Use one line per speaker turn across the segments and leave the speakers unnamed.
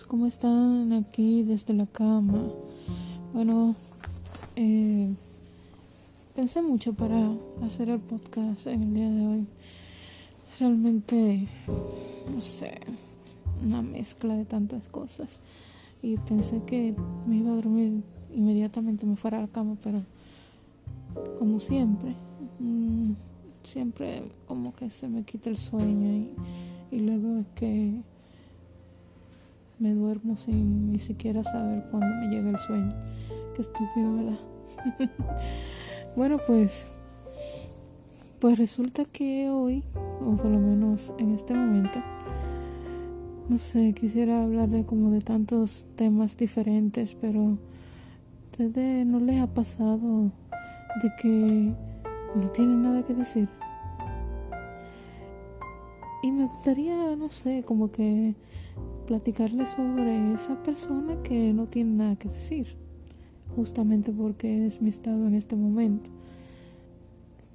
¿cómo están aquí desde la cama? Bueno, eh, pensé mucho para hacer el podcast en el día de hoy. Realmente, no sé, una mezcla de tantas cosas. Y pensé que me iba a dormir inmediatamente, me fuera a la cama, pero como siempre, mm, siempre como que se me quita el sueño y, y luego es que me duermo sin ni siquiera saber cuándo me llega el sueño. Qué estúpido, ¿verdad? bueno, pues pues resulta que hoy, o por lo menos en este momento, no sé, quisiera hablar de como de tantos temas diferentes, pero ustedes no les ha pasado de que no tienen nada que decir. Y me gustaría, no sé, como que platicarles sobre esa persona que no tiene nada que decir, justamente porque es mi estado en este momento,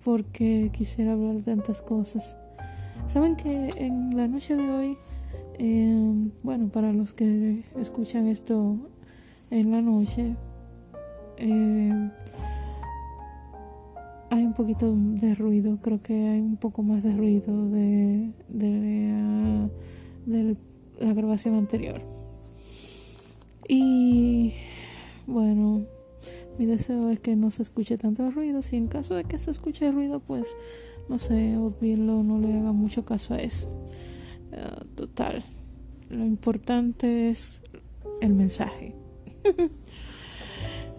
porque quisiera hablar de tantas cosas. Saben que en la noche de hoy, eh, bueno, para los que escuchan esto en la noche, eh, hay un poquito de ruido, creo que hay un poco más de ruido de, de, uh, del la grabación anterior. Y bueno, mi deseo es que no se escuche tanto ruido. Si en caso de que se escuche ruido, pues no sé, obvielo, no le haga mucho caso a eso. Uh, total, lo importante es el mensaje.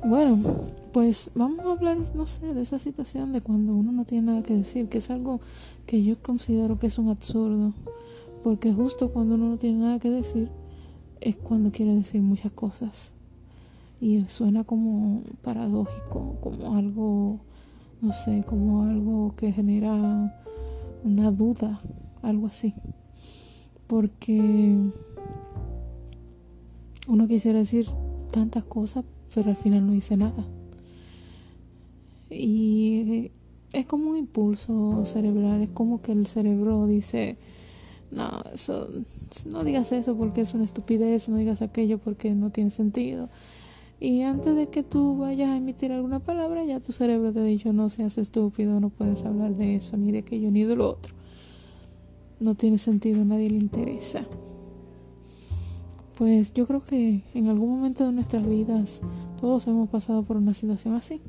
bueno, pues vamos a hablar, no sé, de esa situación de cuando uno no tiene nada que decir, que es algo que yo considero que es un absurdo. Porque justo cuando uno no tiene nada que decir, es cuando quiere decir muchas cosas. Y suena como paradójico, como algo, no sé, como algo que genera una duda, algo así. Porque uno quisiera decir tantas cosas, pero al final no dice nada. Y es como un impulso cerebral, es como que el cerebro dice, no, eso, no digas eso porque es una estupidez, no digas aquello porque no tiene sentido. Y antes de que tú vayas a emitir alguna palabra, ya tu cerebro te ha dicho, no seas estúpido, no puedes hablar de eso, ni de aquello, ni de lo otro. No tiene sentido, a nadie le interesa. Pues yo creo que en algún momento de nuestras vidas todos hemos pasado por una situación así.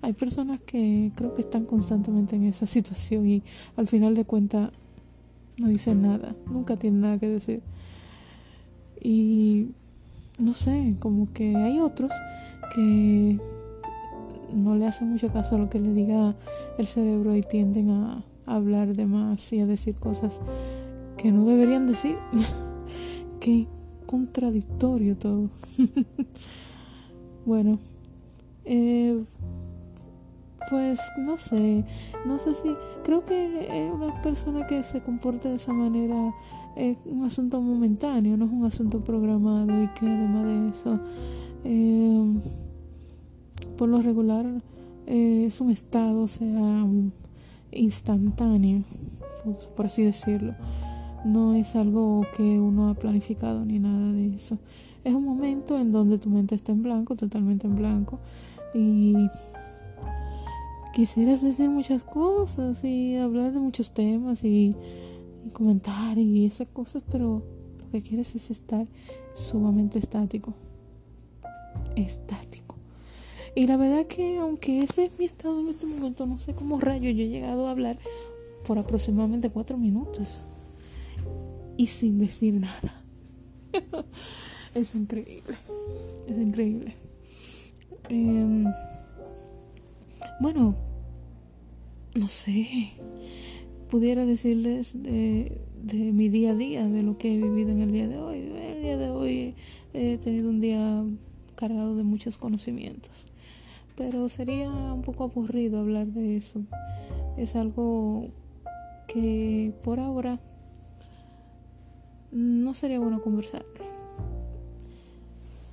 Hay personas que creo que están constantemente en esa situación y al final de cuentas no dice nada, nunca tiene nada que decir. Y no sé, como que hay otros que no le hacen mucho caso a lo que le diga el cerebro y tienden a hablar de más y a decir cosas que no deberían decir. Qué contradictorio todo. bueno, eh, pues no sé, no sé si creo que una persona que se comporta de esa manera es un asunto momentáneo, no es un asunto programado y que además de eso, eh, por lo regular eh, es un estado, o sea, instantáneo, por así decirlo. No es algo que uno ha planificado ni nada de eso. Es un momento en donde tu mente está en blanco, totalmente en blanco, y quisieras decir muchas cosas y hablar de muchos temas y, comentar y esas cosas, pero lo que quieres es estar sumamente estático. Estático. Y la verdad que aunque ese es mi estado en este momento, no sé cómo rayo yo he llegado a hablar por aproximadamente cuatro minutos y sin decir nada. es increíble. Es increíble. Eh, bueno, no sé, pudiera decirles de, de, mi día a día, de lo que he vivido en el día de hoy. El día de hoy he tenido un día cargado de muchos conocimientos, pero sería un poco aburrido hablar de eso. Es algo que por ahora sería bueno conversar,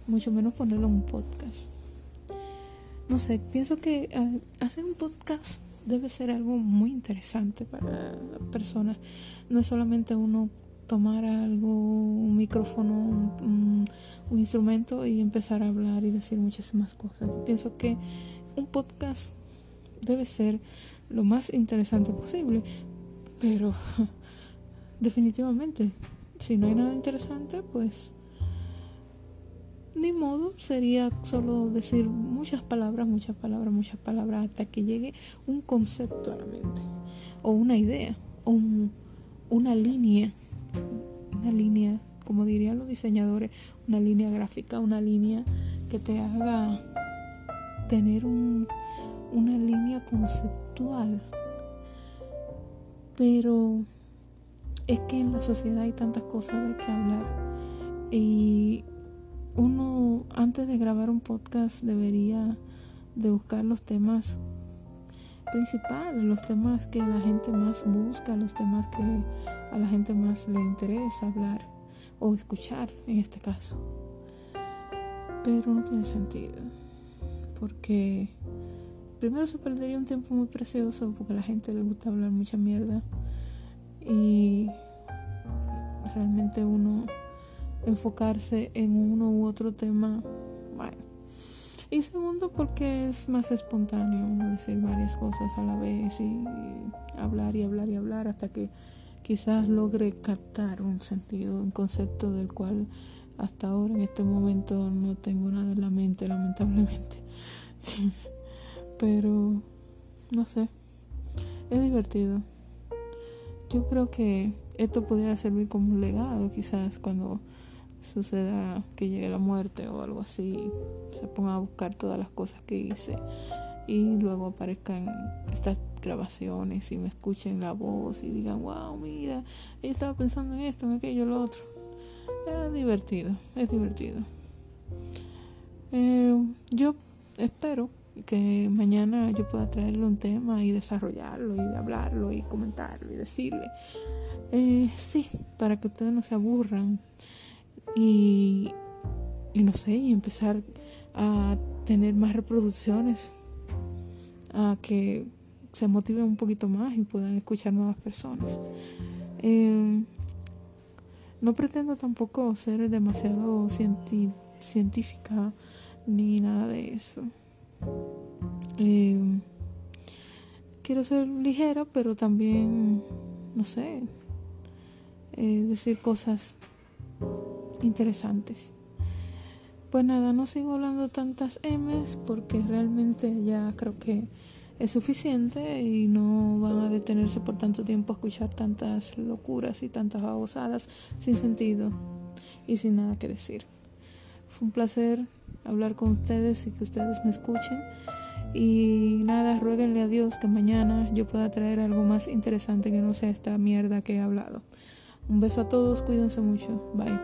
mucho menos ponerlo en un podcast no sé, pienso que uh, hacer un podcast debe ser algo muy interesante para personas. No es solamente uno tomar algo, un micrófono, un, instrumento y empezar a hablar y decir muchísimas cosas. Pienso que un podcast debe ser lo más interesante posible, pero definitivamente, si no hay nada interesante, pues ni modo, sería solo decir muchas palabras, muchas palabras, muchas palabras hasta que llegue un concepto a la mente, o una idea, o una línea, una línea, como dirían los diseñadores, una línea gráfica, una línea que te haga tener un, una línea conceptual. Pero es que en la sociedad hay tantas cosas de que hablar y uno antes de grabar un podcast debería de buscar los temas principales, los temas que la gente más busca, los temas que a la gente más le interesa hablar o escuchar en este caso. Pero no tiene sentido, porque primero se perdería un tiempo muy precioso porque a la gente le gusta hablar mucha mierda y realmente uno enfocarse en uno u otro tema, bueno. Y segundo, porque es más espontáneo decir varias cosas a la vez y hablar y hablar y hablar hasta que quizás logre captar un sentido, un concepto del cual hasta ahora en este momento no tengo nada en la mente, lamentablemente. Pero, no sé, es divertido. Yo creo que esto pudiera servir como un legado quizás cuando suceda que llegue la muerte o algo así, se ponga a buscar todas las cosas que hice y luego aparezcan estas grabaciones y me escuchen la voz y digan, wow, mira, ella estaba pensando en esto, en aquello, lo otro. Es divertido, es divertido. Eh, yo espero que mañana yo pueda traerle un tema y desarrollarlo y hablarlo y comentarlo y decirle. Eh, sí, para que ustedes no se aburran y, no sé, y empezar a tener más reproducciones, a que se motiven un poquito más y puedan escuchar nuevas personas. Em, no pretendo tampoco ser demasiado científica ni nada de eso. Quiero ser ligera, pero también, no sé, eh, decir cosas interesantes. Pues nada, no sigo hablando tantas M's porque realmente ya creo que es suficiente y no van a detenerse por tanto tiempo a escuchar tantas locuras y tantas babosadas sin sentido y sin nada que decir. Fue un placer hablar con ustedes y que ustedes me escuchen. Y nada, rueguenle a Dios que mañana yo pueda traer algo más interesante que no sea esta mierda que he hablado. Un beso a todos, cuídense mucho. Bye.